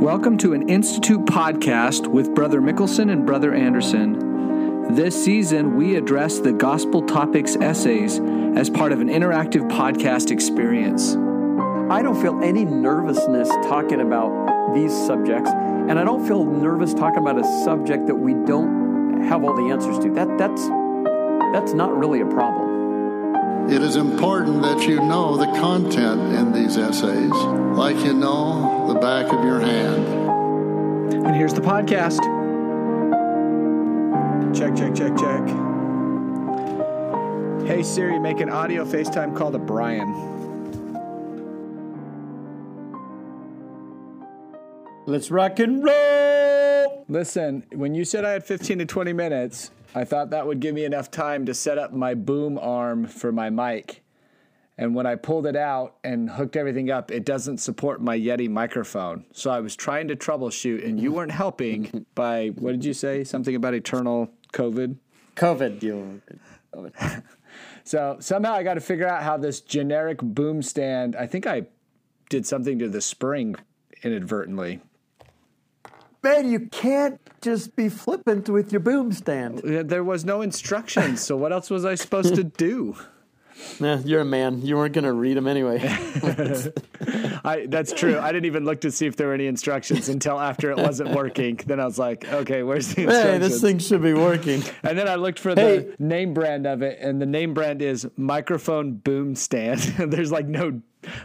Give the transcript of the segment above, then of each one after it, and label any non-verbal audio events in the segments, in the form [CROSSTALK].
Welcome to an Institute podcast with Brother Mickelson and Brother Anderson. This season, we address the Gospel Topics essays as part of an interactive podcast experience. I don't feel any nervousness talking about these subjects, and I don't feel nervous talking about a subject that we don't have all the answers to. That that's that's not really a problem. It is important that you know the content in these essays, like you know the back of your hand. And here's the podcast. Check, check, check, check. Hey Siri, make an audio FaceTime call to Brian. Let's rock and roll. Listen, when you said I had 15 to 20 minutes, I thought that would give me enough time to set up my boom arm for my mic. And when I pulled it out and hooked everything up, it doesn't support my Yeti microphone. So I was trying to troubleshoot, and you weren't helping [LAUGHS] by what did you say? Something about eternal COVID? COVID, you. [LAUGHS] So somehow I got to figure out how this generic boom stand. I think I did something to the spring inadvertently. Man, you can't just be flippant with your boom stand. There was no instructions, so what else was I supposed to [LAUGHS] do? Nah, you're a man. You weren't going to read them anyway. [LAUGHS] [LAUGHS] I, that's true. I didn't even look to see if there were any instructions until after it wasn't working. Then I was like, okay, where's the instructions? hey, this thing should be working. And then I looked for Hey. the name brand of it, and the name brand is Microphone Boom Stand. [LAUGHS] There's like no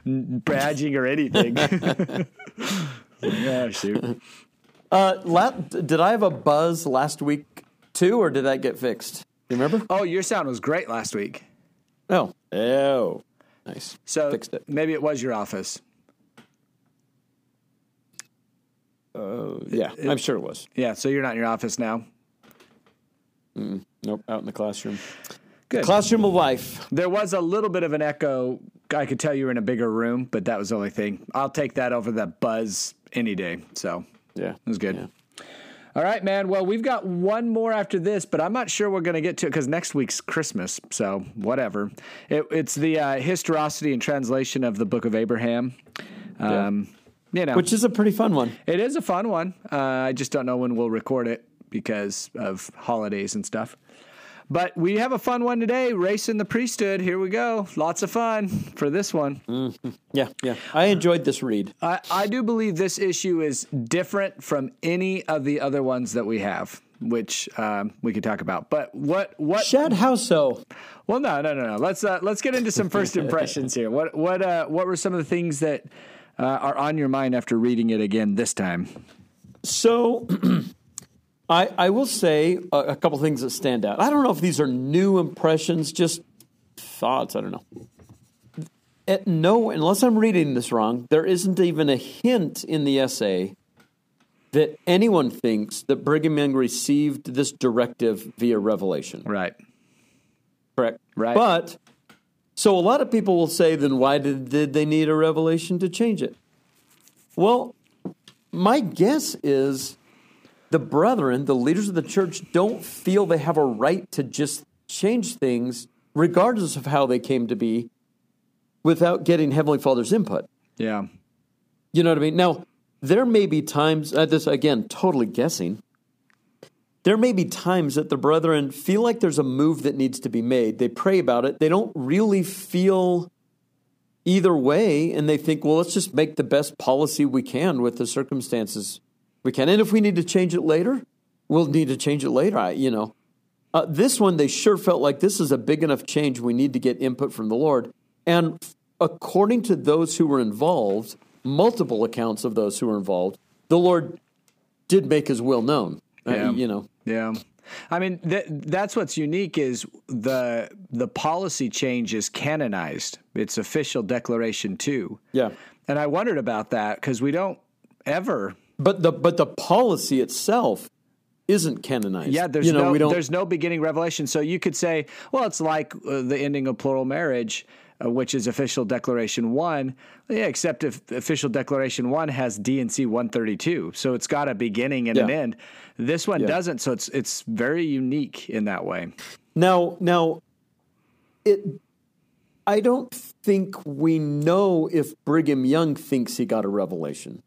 badging or anything. yeah, shoot. Uh, la- did I have a buzz last week too, or did that get fixed? You remember? Oh, your sound was great last week. Oh, oh, nice. So Fixed it. maybe it was your office. Oh. Yeah, I'm sure it was. Yeah, so you're not in your office now. Mm, nope, out in the classroom. Good. Classroom of life. There was a little bit of an echo. I could tell you were in a bigger room, but that was the only thing. I'll take that over the buzz any day. So Yeah, it was good. Yeah. All right, man. Well, we've got one more after this, but I'm not sure we're going to get to it because next week's Christmas. So whatever. It, it's the uh, historicity and translation of the Book of Abraham. Um, You know, Which is a pretty fun one. it is a fun one. Uh, I just don't know when we'll record it because of holidays and stuff. But we have a fun one today. Race and the priesthood. Here we go. Lots of fun for this one. Yeah, yeah. I enjoyed this read. I, I do believe this issue is different from any of the other ones that we have, which um, we could talk about. But what what? Shad? how so? Well, no, no, no, no. Let's uh, let's get into some first [LAUGHS] impressions here. What what uh, what were some of the things that uh, are on your mind after reading it again this time? So, [CLEARS THROAT] I I will say a, a couple things that stand out. I don't know if these are new impressions, just thoughts. I don't know. At no, unless I'm reading this wrong, there isn't even a hint in the essay that anyone thinks that Brigham Young received this directive via revelation. Right. Correct. Right. But so a lot of people will say, then why did, did they need a revelation to change it? Well, my guess is the brethren, the leaders of the church, don't feel they have a right to just change things, regardless of how they came to be, without getting Heavenly Father's input. Yeah. You know what I mean? Now, there may be times, uh, this again, totally guessing. There may be times that the brethren feel like there's a move that needs to be made. They pray about it. They don't really feel either way, and they think, well, let's just make the best policy we can with the circumstances we can. And if we need to change it later, we'll need to change it later. I, you know, uh, this one they sure felt like this is a big enough change. We need to get input from the Lord. And according to those who were involved, multiple accounts of those who were involved, the Lord did make His will known. Uh, Yeah. you know, Yeah. I mean, th- that's what's unique is the the policy change is canonized. It's official declaration two. yeah. And I wondered about that because we don't ever. But the but the policy itself isn't canonized. Yeah, there's you know, no there's no beginning revelation. So you could say, well, it's like uh, the ending of plural marriage, uh, which is official declaration one. Yeah, except if official declaration one has D&C 132, so it's got a beginning and an end. This one doesn't, so it's it's very unique in that way. Now, now, it. I don't think we know if Brigham Young thinks he got a revelation.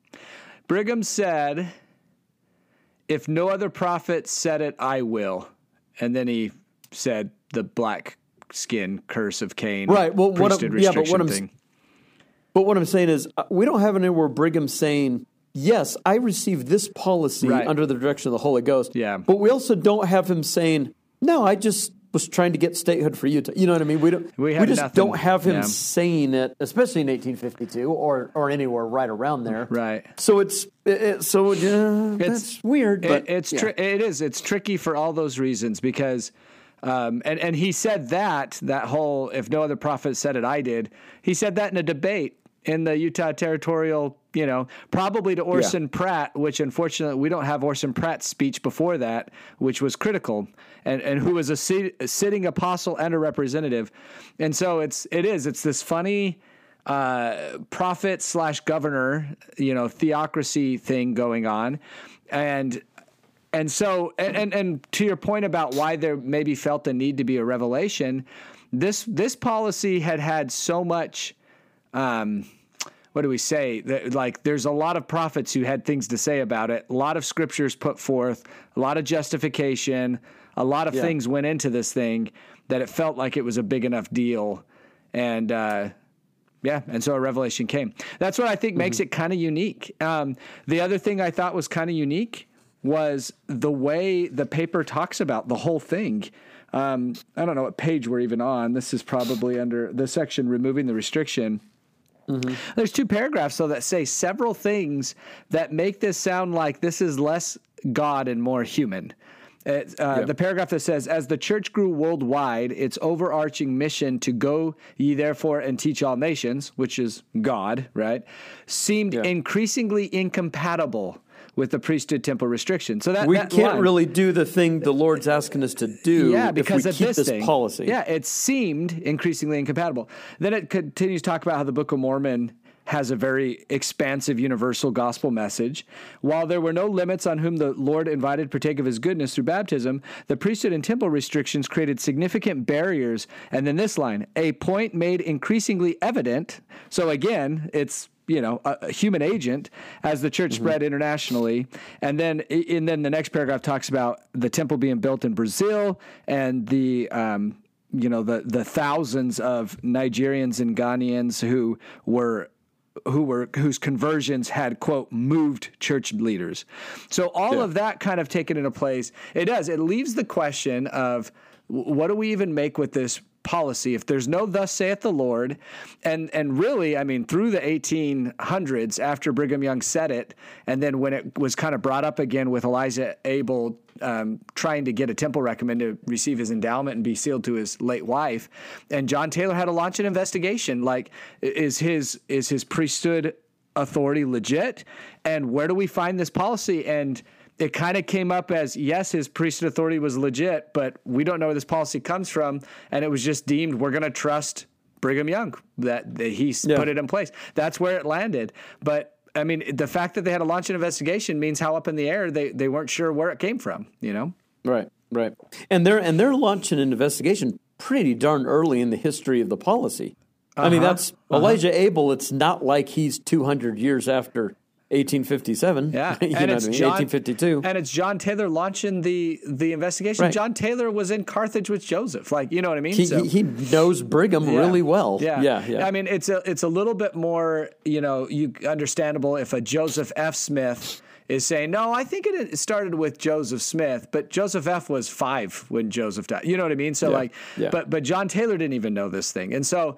Brigham said, "If no other prophet said it, I will." And then he said the black skin curse of Cain, Right, well, what I'm- yeah, but what I'm- thing. But what I'm saying is, uh, we don't have anywhere Brigham saying, "Yes, I received this policy Right. under the direction of the Holy Ghost." Yeah. But we also don't have him saying, "No, I just was trying to get statehood for Utah." You know what I mean? We don't. We have just nothing. don't have him Yeah. saying it, especially in 1852 or or anywhere right around there. Right. So it's it, so uh, that's weird. It- But it's yeah. tri- it is it's tricky for all those reasons because um, and and he said that that whole if no other prophet said it I did he said that in a debate in the Utah territorial you know probably to Orson Pratt which unfortunately we don't have Orson Pratt's speech before that which was critical and and who was a, sit- a sitting apostle and a representative and so it's it is it's this funny uh, prophet slash governor, you know, theocracy thing going on, and and so and, and and to your point about why there maybe felt the need to be a revelation, this this policy had had so much. Um, what do we say? That, like, there's a lot of prophets who had things to say about it. A lot of scriptures put forth, a lot of justification, a lot of Yeah. things went into this thing that it felt like it was a big enough deal, and. Uh, yeah, and so a revelation came. That's what I think makes it kind of unique. Um, the other thing I thought was kind of unique was the way the paper talks about the whole thing. Um, I don't know what page we're even on. This is probably under the section removing the restriction. There's two paragraphs though that say several things that make this sound like this is less God and more human. It, uh, The paragraph that says, "As the church grew worldwide, its overarching mission to go ye therefore and teach all nations, which is God, right, seemed increasingly incompatible with the priesthood temple restriction." So that we that can't line- really do the thing the Lord's asking us to do yeah, if because we of keep this, this thing. policy. Yeah, it seemed increasingly incompatible. Then it continues to talk about how the Book of Mormon has a very expansive universal gospel message. While there were no limits on whom the Lord invited to partake of his goodness through baptism, the priesthood and temple restrictions created significant barriers. And then this line, a point made increasingly evident. So again, it's you know a, a human agent as the church spread internationally and then and then the next paragraph talks about the temple being built in brazil and the um, you know the the thousands of nigerians and ghanaians who were who were whose conversions had quote moved church leaders. So all of that kind of taken into place it does it leaves the question of what do we even make with this policy. If there's no thus saith the lord and and really i mean through the 1800s after brigham young said it and then when it was kind of brought up again with elijah abel um, trying to get a temple recommend to receive his endowment and be sealed to his late wife and john taylor had to launch an investigation like is his is his priesthood authority legit? And where do we find this policy? And it kind of came up as yes, his priesthood authority was legit, but we don't know where this policy comes from, and it was just deemed we're going to trust Brigham Young that, that he Yeah. put it in place. That's where it landed. But I mean, the fact that they had to launch an investigation means how up in the air they, they weren't sure where it came from. You know, Right, right. And they're and they're launching an investigation pretty darn early in the history of the policy. I mean, Uh-huh, that's Elijah Abel. It's not like he's 200 years after 1857. yeah, [LAUGHS] you know and what it's I mean? John 1852. and it's John Taylor launching the the investigation. Right. John Taylor was in Carthage with Joseph, like you know what I mean. he, So- he, he knows Brigham Yeah. really well. Yeah. yeah, yeah. I mean, it's a it's a little bit more, you know, you understandable if a Joseph F. Smith is saying, no, I think it started with Joseph Smith, but Joseph F. was five when Joseph died. You know what I mean? So like, yeah. but but John Taylor didn't even know this thing, and so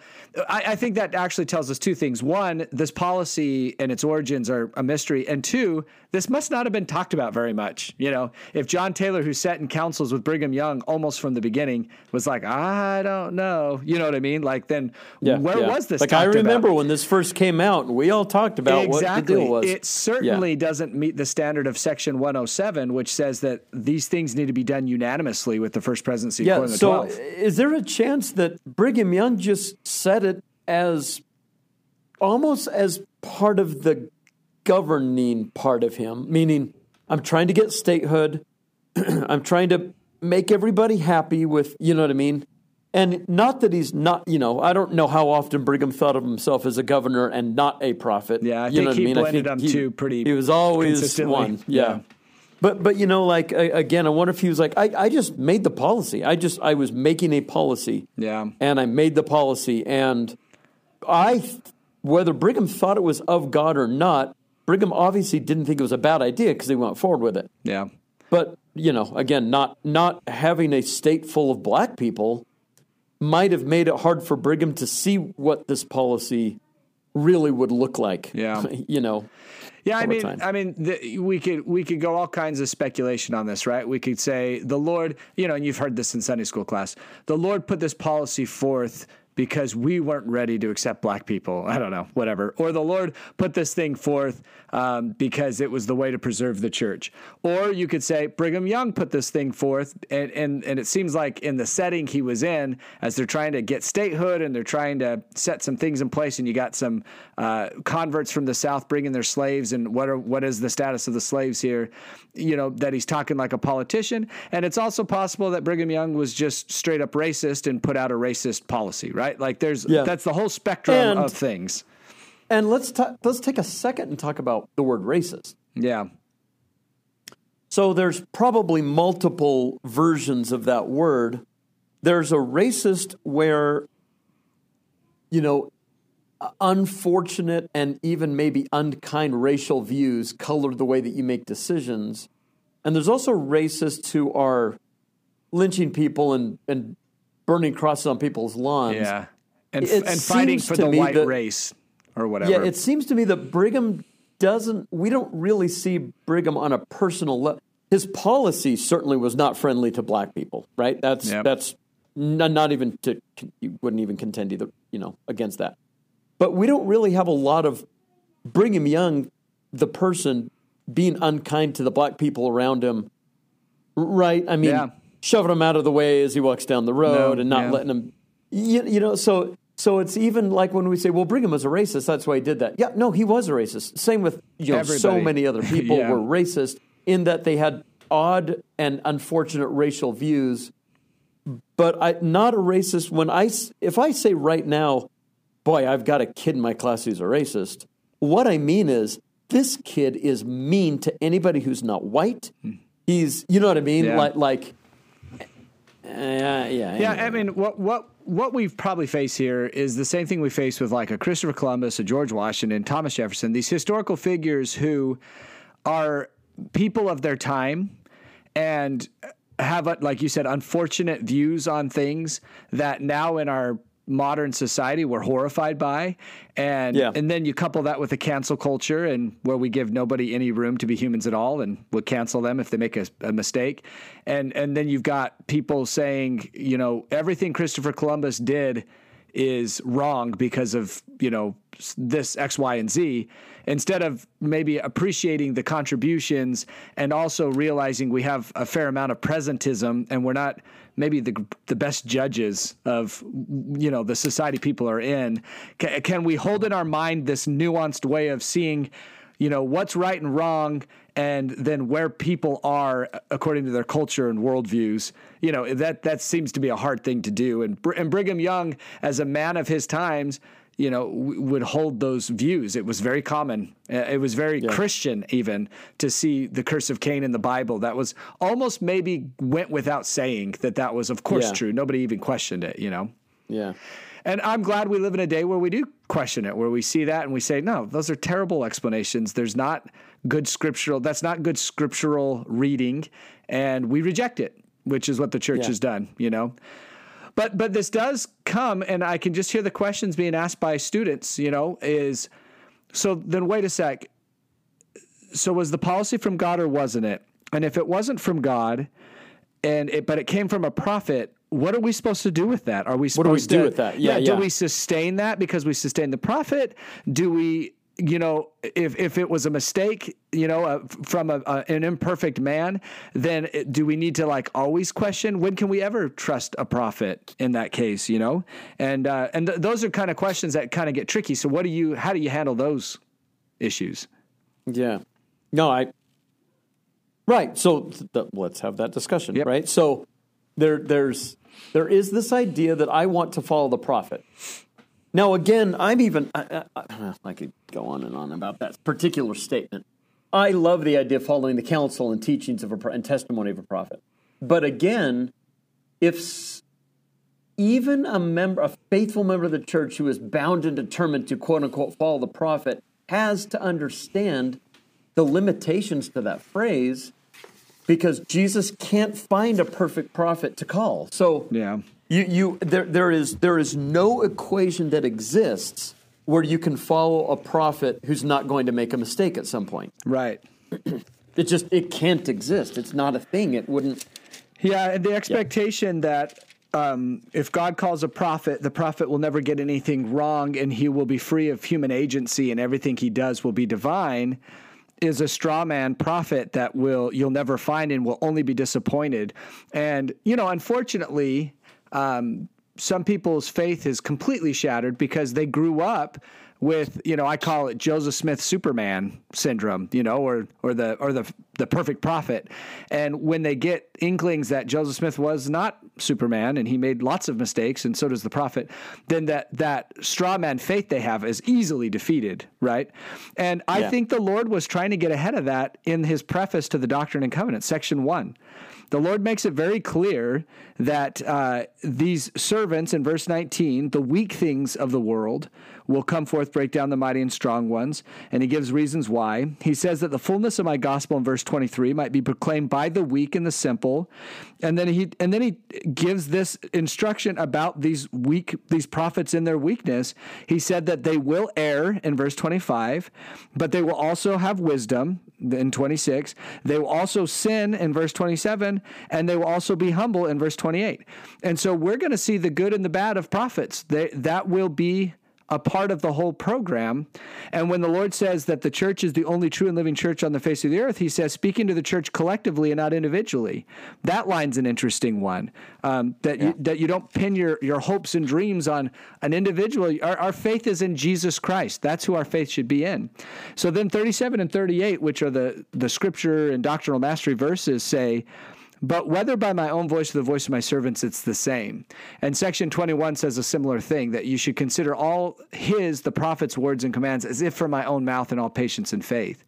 I, I think that actually tells us two things: one, this policy and its origins are a mystery, and two, this must not have been talked about very much. You know, if John Taylor, who sat in councils with Brigham Young almost from the beginning, was like, I don't know, you know what I mean? Like, then yeah, where yeah. was this? Like I talked about? remember when this first came out, and we all talked about exactly. what the deal was. It certainly doesn't meet the standard of Section 107, which says that these things need to be done unanimously with the First Presidency yeah. So, 12. is there a chance that Brigham Young just said it as almost as part of the governing part of him, meaning I'm trying to get statehood, [CLEARS THROAT] I'm trying to make everybody happy with, you know what I mean? And not that he's not, you know, I don't know how often Brigham thought of himself as a governor and not a prophet. Yeah, I you think he I mean? I blended think them he, two pretty He was always one. Yeah. Yeah. But but you know, like I- again, I wonder if he was like, I, I just made the policy. I just I was making a policy. Yeah. And I made the policy, and I, whether Brigham thought it was of God or not, Brigham obviously didn't think it was a bad idea because he went forward with it. Yeah. But you know, again, not not having a state full of black people might have made it hard for Brigham to see what this policy really would look like. Yeah. [LAUGHS] you know. Yeah, I mean, time. I mean, the, we could we could go all kinds of speculation on this, right? We could say the Lord, you know, and you've heard this in Sunday school class. The Lord put this policy forth because we weren't ready to accept black people. I don't know, whatever. Or the Lord put this thing forth um, because it was the way to preserve the church. Or you could say Brigham Young put this thing forth, and and and it seems like in the setting he was in, as they're trying to get statehood and they're trying to set some things in place, and you got some uh, converts from the South bringing their slaves, and what are what is the status of the slaves here? You know that he's talking like a politician, and it's also possible that Brigham Young was just straight up racist and put out a racist policy, right? Like there's Yeah. that's the whole spectrum And- of things. And let's ta- let's take a second and talk about the word racist. Yeah, So there's probably multiple versions of that word. There's a racist where, you know, unfortunate and even maybe unkind racial views color the way that you make decisions. And there's also racists who are lynching people and, and burning crosses on people's lawns. yeah, and It and fighting for the white that- race or whatever. Yeah, it seems to me that Brigham doesn't. We don't really see Brigham on a personal level. His policy certainly was not friendly to black people, right? That's Yep. that's not, not even to. You wouldn't even contend either, you know, against that. But we don't really have a lot of Brigham Young, the person, being unkind to the black people around him, right? I mean, Yeah. Shoving him out of the way as he walks down the road No, and not yeah. letting him. You, you know, so so it's even like when we say, "Well, Brigham was a racist. That's why he did that." Yeah, no, he was a racist. Same with you know, so many other [LAUGHS] people Yeah. were racist in that they had odd and unfortunate racial views. But I not a racist when I if I say right now, boy, I've got a kid in my class who's a racist. What I mean is this kid is mean to anybody who's not white. Hmm. He's you know what I mean? Yeah. Like like uh, yeah, Yeah. I mean, what what what we've probably faced here is the same thing we face with like a Christopher Columbus, a George Washington, Thomas Jefferson. These historical figures who are people of their time and have, like you said, unfortunate views on things that now in our modern society we're horrified by. And Yeah. and then you couple that with the cancel culture and where we give nobody any room to be humans at all and we'll cancel them if they make a, a mistake. And and then you've got people saying you know everything Christopher Columbus did is wrong because of you know this X, Y, and Z, instead of maybe appreciating the contributions and also realizing we have a fair amount of presentism and we're not maybe the the best judges of you know the society people are in. Can, can we hold in our mind this nuanced way of seeing? you know what's right and wrong and then where people are according to their culture and worldviews you know that that seems to be a hard thing to do and, and brigham young as a man of his times you know w- would hold those views it was very common Uh, it was very christian even to see the curse of cain in the bible that was almost maybe went without saying that that was of course Yeah. true nobody even questioned it you know yeah. and I'm glad we live in a day where we do question it, where we see that and we say, no, those are terrible explanations. There's not good scriptural, that's not good scriptural reading. And we reject it, which is what the church Yeah. has done, you know? But, but this does come, and I can just hear the questions being asked by students, you know, is so then wait a sec. So was the policy from God or wasn't it? And if it wasn't from God, and it, but it came from a prophet. What are we supposed to do with that? Are we supposed do we do with that? Yeah, Do yeah. we sustain that because we sustain the prophet? Do we, you know, if if it was a mistake, you know, uh, from a, an imperfect man, then do we need to like always question when can we ever trust a prophet in that case? You know, and uh, and th- those are kind of questions that kind of get tricky. So what do you? How do you handle those issues? Yeah. No, I. Right. So th- th- let's have that discussion. Yep. Right. So there there's there is this idea that I want to follow the prophet. Now, again, I'm even I, I, I could go on and on about that particular statement. I love the idea of following the counsel and teachings of a and testimony of a prophet. But again, if even a member, a faithful member of the church who is bound and determined to quote unquote follow the prophet, has to understand the limitations to that phrase because Jesus can't find a perfect prophet to call. So Yeah. You, you there, there is there is no equation that exists where you can follow a prophet who's not going to make a mistake at some point. Right. It just it can't exist. It's not a thing. It wouldn't. Yeah, and the expectation that um, if God calls a prophet, the prophet will never get anything wrong and he will be free of human agency and everything he does will be divine is a straw man prophet that will you'll never find and will only be disappointed. And you know, unfortunately, um, some people's faith is completely shattered because they grew up with you know I call it Joseph Smith Superman syndrome, you know, or or the or the the perfect prophet. And when they get inklings that Joseph Smith was not Superman and he made lots of mistakes, and so does the prophet, then that that straw man faith they have is easily defeated, right? And I Yeah. think the Lord was trying to get ahead of that in his preface to the Doctrine and Covenants, section one. The Lord makes it very clear that uh, these servants, in verse 19, the weak things of the world, will come forth, break down the mighty and strong ones. And he gives reasons why. He says that the fullness of my gospel in verse 23 might be proclaimed by the weak and the simple. And then he and then he gives this instruction about these weak these prophets in their weakness. He said that they will err in verse 25, but they will also have wisdom in 26. They will also sin in verse 27, and they will also be humble in verse 28. And so we're going to see the good and the bad of prophets. They, that will be a part of the whole program. And when the Lord says that the church is the only true and living church on the face of the earth, he says, speaking to the church collectively and not individually. That line's an interesting one. Um, that, you, that you don't pin your, your hopes and dreams on an individual. Our, our faith is in Jesus Christ. That's who our faith should be in. So then 37 and 38, which are the, the scripture and doctrinal mastery verses, say, but whether by my own voice or the voice of my servants, it's the same. And section 21 says a similar thing that you should consider all his, the prophet's words and commands, as if from my own mouth in all patience and faith.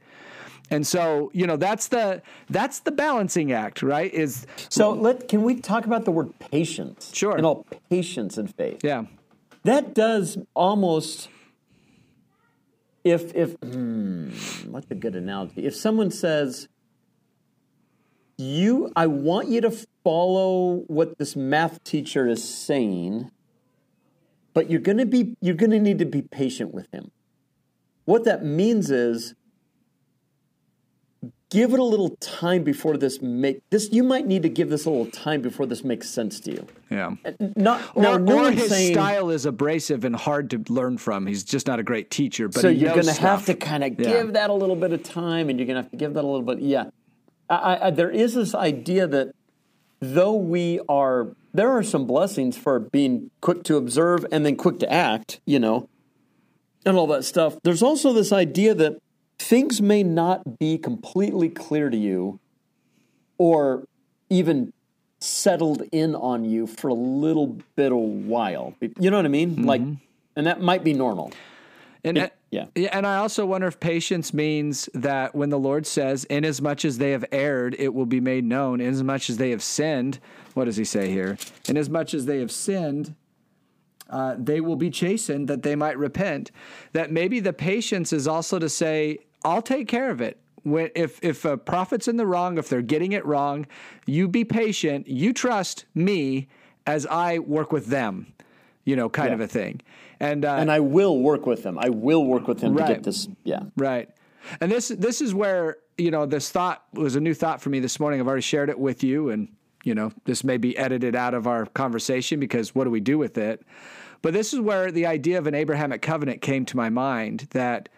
And so, you know, that's the that's the balancing act, right? Is So let can we talk about the word patience? Sure. In all patience and faith. yeah. That does almost. If if hmm, what's a good analogy? If someone says, "You, I want you to follow what this math teacher is saying, but you're going to be you're going to need to be patient with him." What that means is give it a little time before this make this you might need to give this a little time before this makes sense to you Yeah. Uh, not Or, now, no or his saying, style is abrasive and hard to learn from. He's just not a great teacher, but so he you're going to have to kind of Yeah. give that a little bit of time and you're going to have to give that a little bit yeah I, I, there is this idea that though we are there are some blessings for being quick to observe and then quick to act you know and all that stuff. There's also this idea that things may not be completely clear to you or even settled in on you for a little bit of while. You know what i mean? Like mm-hmm. and that might be normal. And Yeah, yeah. yeah, and I also wonder if patience means that when the Lord says, "Inasmuch as they have erred, it will be made known. Inasmuch as they have sinned," what does He say here? Inasmuch as they have sinned, uh, they will be chastened, that they might repent. That maybe the patience is also to say, "I'll take care of it." When, if if a prophet's in the wrong, if they're getting it wrong, you be patient. You trust me as I work with them. You know, kind Yeah. of a thing. And uh, and I will work with them. I will work with to Right. get this. Yeah. Right. And this this is where, you know, this thought was a new thought for me this morning. I've already shared it with you and, you know, this may be edited out of our conversation because what do we do with it? But this is where the idea of an Abrahamic covenant came to my mind that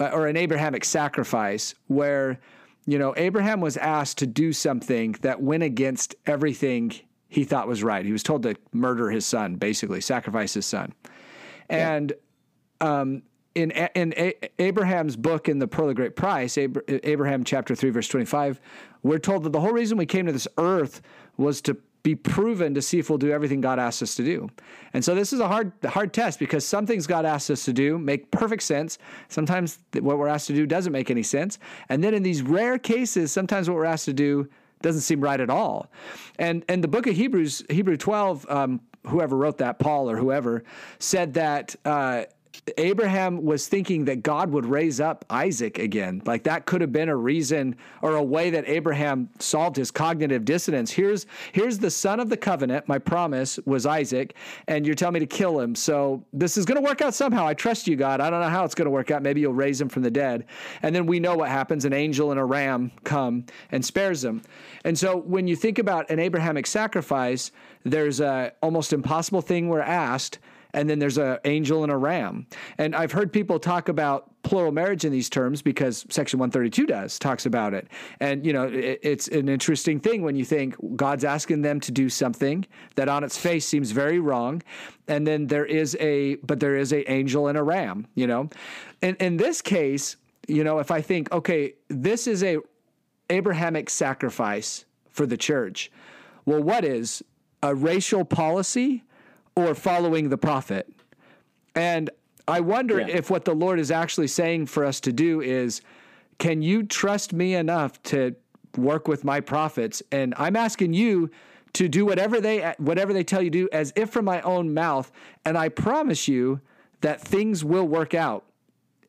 uh, or an Abrahamic sacrifice where you know Abraham was asked to do something that went against everything he thought was right. He was told to murder his son, basically sacrifice his son. And um, in in A- Abraham's book in the Pearl of Great Price, Abra- Abraham chapter three verse twenty five, we're told that the whole reason we came to this earth was to be proven to see if we'll do everything God asks us to do. And so this is a hard hard test because some things God asks us to do make perfect sense. Sometimes what we're asked to do doesn't make any sense. And then in these rare cases, sometimes what we're asked to do doesn't seem right at all. And and the book of Hebrews, Hebrew 12, um, whoever wrote that, Paul or whoever, said that uh, Abraham was thinking that God would raise up Isaac again. Like that could have been a reason or a way that Abraham solved his cognitive dissonance. Here's here's the son of the covenant. My promise was Isaac, and you're telling me to kill him. So this is going to work out somehow. I trust you, God. I don't know how it's going to work out. Maybe you'll raise him from the dead. And then we know what happens. An angel and a ram come and spares him. And so when you think about an Abrahamic sacrifice, there's a almost impossible thing we're asked and then there's an angel and a ram. And I've heard people talk about plural marriage in these terms because Section 132 does talks about it. And you know, it, it's an interesting thing when you think God's asking them to do something that on its face seems very wrong, and then there is a but there is a angel and a ram. You know, and in this case, you know, if I think okay, this is a Abrahamic sacrifice for the church. Well, what is a racial policy? Or following the prophet. And I wonder yeah. if what the Lord is actually saying for us to do is can you trust me enough to work with my prophets? And I'm asking you to do whatever they whatever they tell you to do as if from my own mouth and I promise you that things will work out.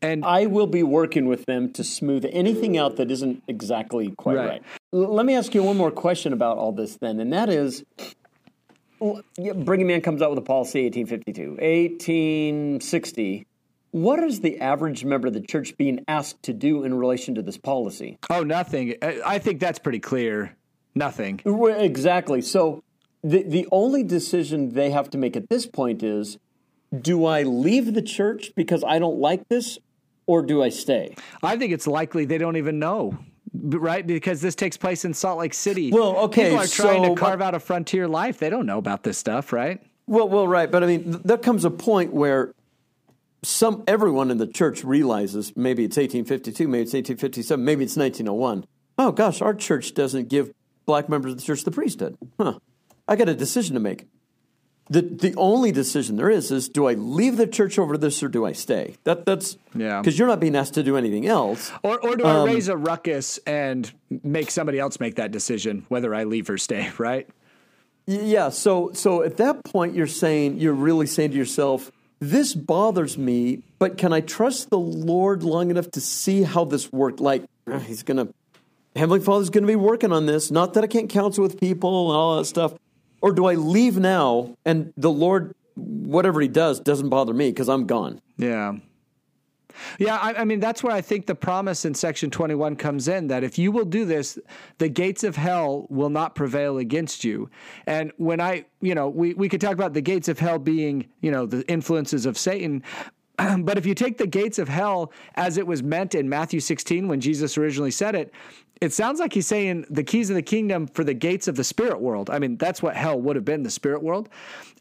And I will be working with them to smooth anything out that isn't exactly quite right. right. Let me ask you one more question about all this then, and that is Brigham Young comes out with a policy 1852. 1860. What is the average member of the church being asked to do in relation to this policy? Oh, nothing. I think that's pretty clear. Nothing. Exactly. So the the only decision they have to make at this point is do I leave the church because I don't like this or do I stay? I think it's likely they don't even know right? Because this takes place in Salt Lake City. Well, okay, people are trying so, to carve out a frontier life. They don't know about this stuff, right? Well, well, right. But I mean, th- there comes a point where some everyone in the church realizes maybe it's 1852, maybe it's 1857, maybe it's 1901. Oh gosh, our church doesn't give black members of the church the priesthood. Huh? I got a decision to make the the only decision there is is do I leave the church over this or do I stay? That that's yeah because you're not being asked to do anything else. Or or do um, I raise a ruckus and make somebody else make that decision whether I leave or stay? [LAUGHS] Right. Yeah. So so at that point you're saying you're really saying to yourself. This bothers me, but can I trust the Lord long enough to see how this worked? Like, He's to, Heavenly Father's going to be working on this. Not that I can't counsel with people and all that stuff or do I leave now and the Lord, whatever He does, doesn't bother me because I'm gone? Yeah. Yeah, I, I, mean, that's where I think the promise in section 21 comes in that if you will do this, the gates of hell will not prevail against you. And when I, you know, we, we could talk about the gates of hell being, you know, the influences of Satan. [CLEARS THROAT] But if you take the gates of hell as it was meant in Matthew 16 when Jesus originally said it, it sounds like he's saying the keys of the kingdom for the gates of the spirit world. I mean, that's what hell would have been the spirit world.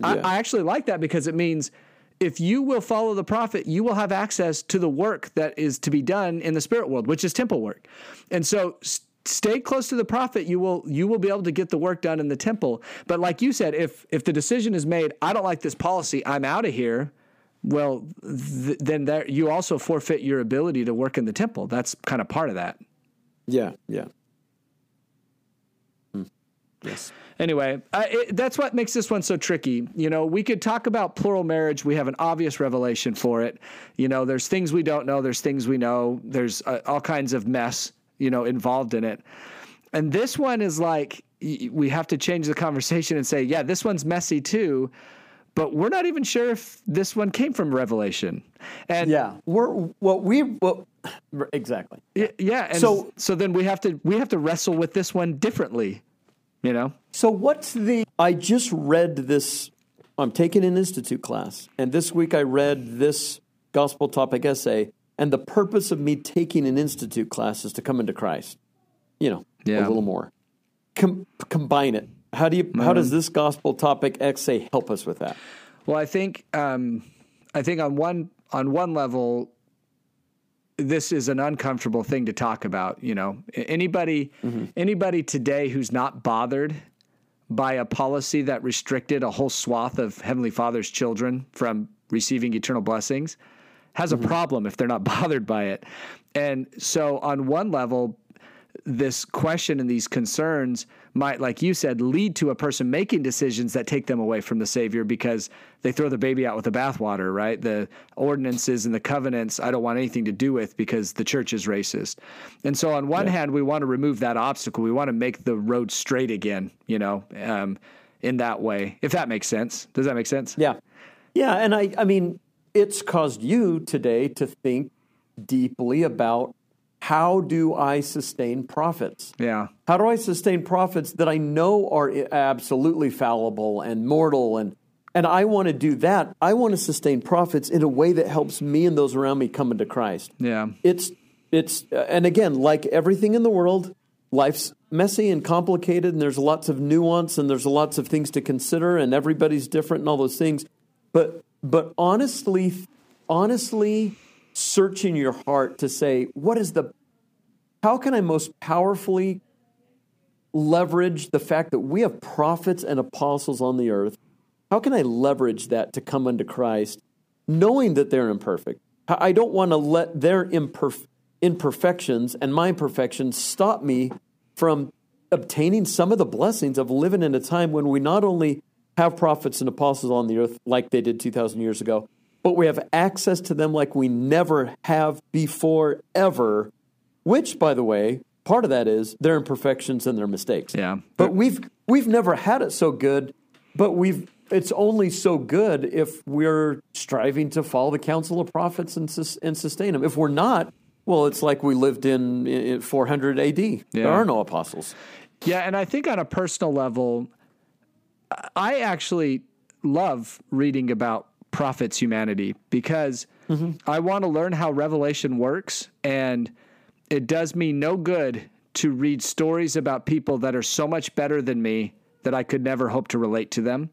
Yeah. I, I actually like that because it means if you will follow the prophet, you will have access to the work that is to be done in the spirit world, which is temple work. And so, stay close to the prophet you will you will be able to get the work done in the temple but like you said if if the decision is made i don't like this policy i'm out of here well th- then there you also forfeit your ability to work in the temple that's kind of part of that yeah, yeah. Hmm. Yes. Anyway, uh, it, that's what makes this one so tricky. You know, we could talk about plural marriage. We have an obvious revelation for it. You know, there's things we don't know. There's things we know. There's uh, all kinds of mess, you know, involved in it. And this one is like we have to change the conversation and say, yeah, this one's messy too but we're not even sure if this one came from Revelation. And yeah, we're what we what exactly. Yeah, yeah. And so so then we have to we have to wrestle with this one differently, you know. So what's the? I just read this. I'm taking an institute class, and this week I read this gospel topic essay. And the purpose of me taking an institute class is to come into Christ. You know, yeah. a little more. Com- combine it how do you? How does this gospel topic essay help us with that? Well, I think um, I think on one on one level, this is an uncomfortable thing to talk about. You know, anybody mm-hmm. anybody today who's not bothered by a policy that restricted a whole swath of Heavenly Father's children from receiving eternal blessings has a problem if they're not [LAUGHS] bothered by it. And so, on one level, this question and these concerns might, like you said, lead to a person making decisions that take them away from the Savior because they throw the baby out with the bathwater, right? The ordinances and the covenants I don't want anything to do with because the church is racist. And so, on one yeah. hand, we want to remove that obstacle. We want to make the road straight again, you know, um, in that way, if that makes sense. Does that make sense? Yeah. Yeah. And I, I mean, it's caused you today to think deeply about how do I sustain prophets? Yeah. How do I sustain prophets that I know are absolutely fallible and mortal and and I want to do that. I want to sustain prophets in a way that helps me and those around me come into Christ. Yeah. It's it's uh, and again, like everything in the world, life's messy and complicated and there's lots of nuance and there's lots of things to consider and everybody's different and all those things. But but honestly honestly searching your heart to say, what is the, how can I most powerfully leverage the fact that we have prophets and apostles on the earth? How can I leverage that to come unto Christ, knowing that they're imperfect? I don't want to let their imperf- imperfections and my imperfections stop me from obtaining some of the blessings of living in a time when we not only have prophets and apostles on the earth like they did 2,000 years ago, but we have access to them like we never have before ever, which, by the way, part of that is their imperfections and their mistakes. Yeah. But we've we've never had it so good, but we've it's only so good if we're striving to follow the counsel of prophets and, and sustain them. If we're not, well, it's like we lived in, in 400 AD. Yeah. There are no apostles. Yeah, and I think on a personal level, I actually love reading about prophets humanity because mm-hmm. I want to learn how revelation works. And it does me no good to read stories about people that are so much better than me that I could never hope to relate to them.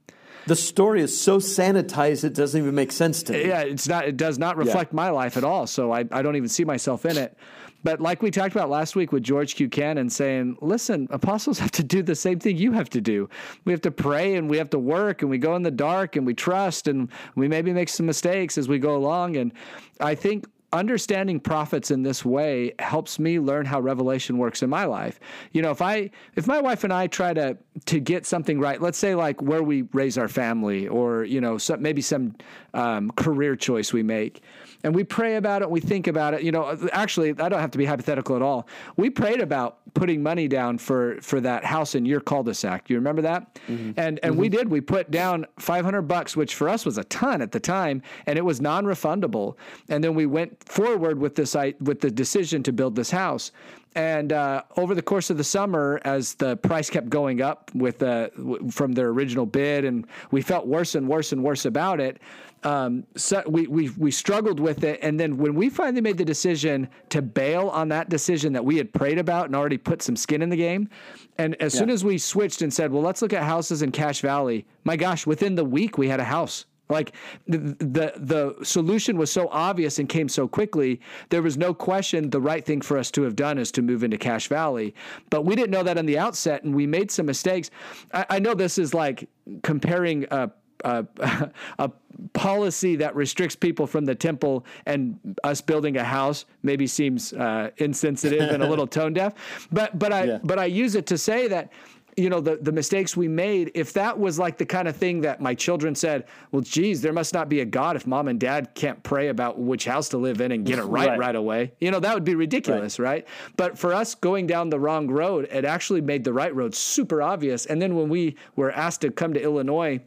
The story is so sanitized it doesn't even make sense to me. Yeah, it's not. It does not reflect yeah. my life at all. So I, I don't even see myself in it. But like we talked about last week with George Q. Cannon saying, listen, apostles [LAUGHS] have to do the same thing you have to do. We have to pray and we have to work and we go in the dark and we trust and we maybe make some mistakes as we go along. And I think understanding prophets in this way helps me learn how revelation works in my life. You know, if I if my wife and I try to to get something right, let's say like where we raise our family, or you know, some, maybe some um, career choice we make, and we pray about it, we think about it. You know, actually, I don't have to be hypothetical at all. We prayed about putting money down for for that house in your cul-de-sac. You remember that? Mm-hmm. And and mm-hmm. we did. We put down 500 bucks, which for us was a ton at the time, and it was non-refundable. And then we went forward with this with the decision to build this house. And uh, over the course of the summer, as the price kept going up with uh, from their original bid, and we felt worse and worse and worse about it, um, so we, we we struggled with it. And then when we finally made the decision to bail on that decision that we had prayed about and already put some skin in the game, and as yeah. soon as we switched and said, "Well, let's look at houses in Cache Valley," my gosh, within the week we had a house like the, the the solution was so obvious and came so quickly, there was no question the right thing for us to have done is to move into Cache Valley. But we didn't know that on the outset, and we made some mistakes. I, I know this is like comparing a, a, [LAUGHS] a policy that restricts people from the temple and us building a house maybe seems uh, insensitive and a little [LAUGHS] tone deaf. But but I yeah. but I use it to say that you know the the mistakes we made if that was like the kind of thing that my children said well geez there must not be a god if mom and dad can't pray about which house to live in and get it right right, right away you know that would be ridiculous right. right but for us going down the wrong road it actually made the right road super obvious and then when we were asked to come to illinois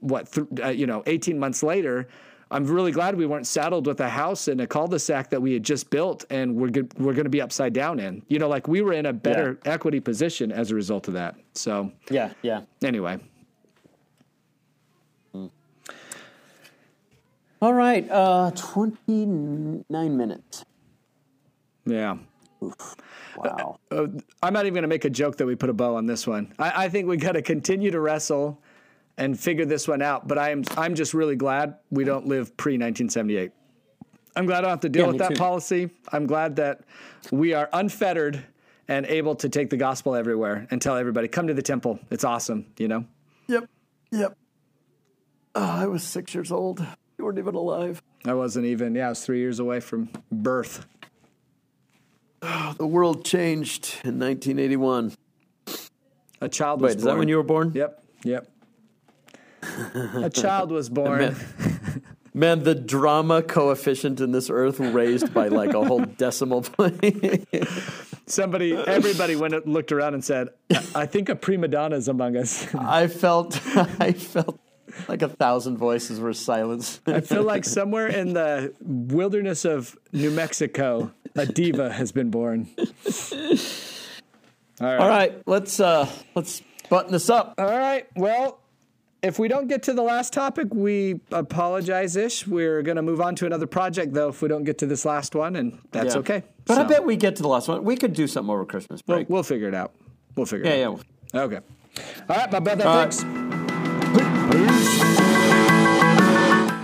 what th- uh, you know 18 months later I'm really glad we weren't saddled with a house in a cul-de-sac that we had just built and we're good, we're going to be upside down in. You know, like we were in a better yeah. equity position as a result of that. So yeah, yeah. Anyway. All right, uh, 29 minutes. Yeah. Oof. Wow. Uh, uh, I'm not even going to make a joke that we put a bow on this one. I, I think we got to continue to wrestle and figure this one out. But I am I'm just really glad we don't live pre 1978. I'm glad I don't have to deal yeah, with that too. policy. I'm glad that we are unfettered and able to take the gospel everywhere and tell everybody, come to the temple. It's awesome, you know? Yep. Yep. Oh, I was six years old. You weren't even alive. I wasn't even, yeah, I was three years away from birth. The world changed in 1981. A child was Wait, is born. that when you were born? Yep, yep. A child was born. Man, the drama coefficient in this earth raised by like a whole decimal point. [LAUGHS] Somebody, everybody went and looked around and said, "I think a prima donna is among us." [LAUGHS] I felt, [LAUGHS] I felt like a thousand voices were silenced. I feel like somewhere in the wilderness of New Mexico, a diva has been born. All right. All right, let's uh let's button this up. All right. Well, if we don't get to the last topic, we apologize ish. We're going to move on to another project, though, if we don't get to this last one, and that's Yeah. okay. But I bet we get to the last one. We could do something over Christmas we'll, break. we'll figure it out. We'll figure yeah, it out. yeah. out. Okay. All right, my brother. All right. Thanks.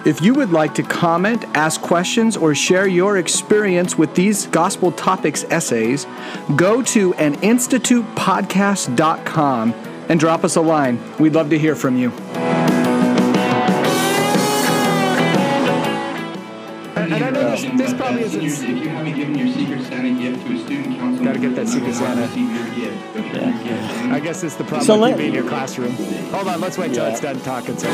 If you would like to comment, ask questions, or share your experience with these Gospel Topics essays, go to aninstitutepodcast.com and drop us a line. We'd love to hear from you. This probably If isn't. you haven't given your Secret Santa gift to a student council, Gotta get that Secret Santa. receive your gift. Go get. I guess it's the problem So with you being in your classroom. Hold on, let's wait till it's done talking. So.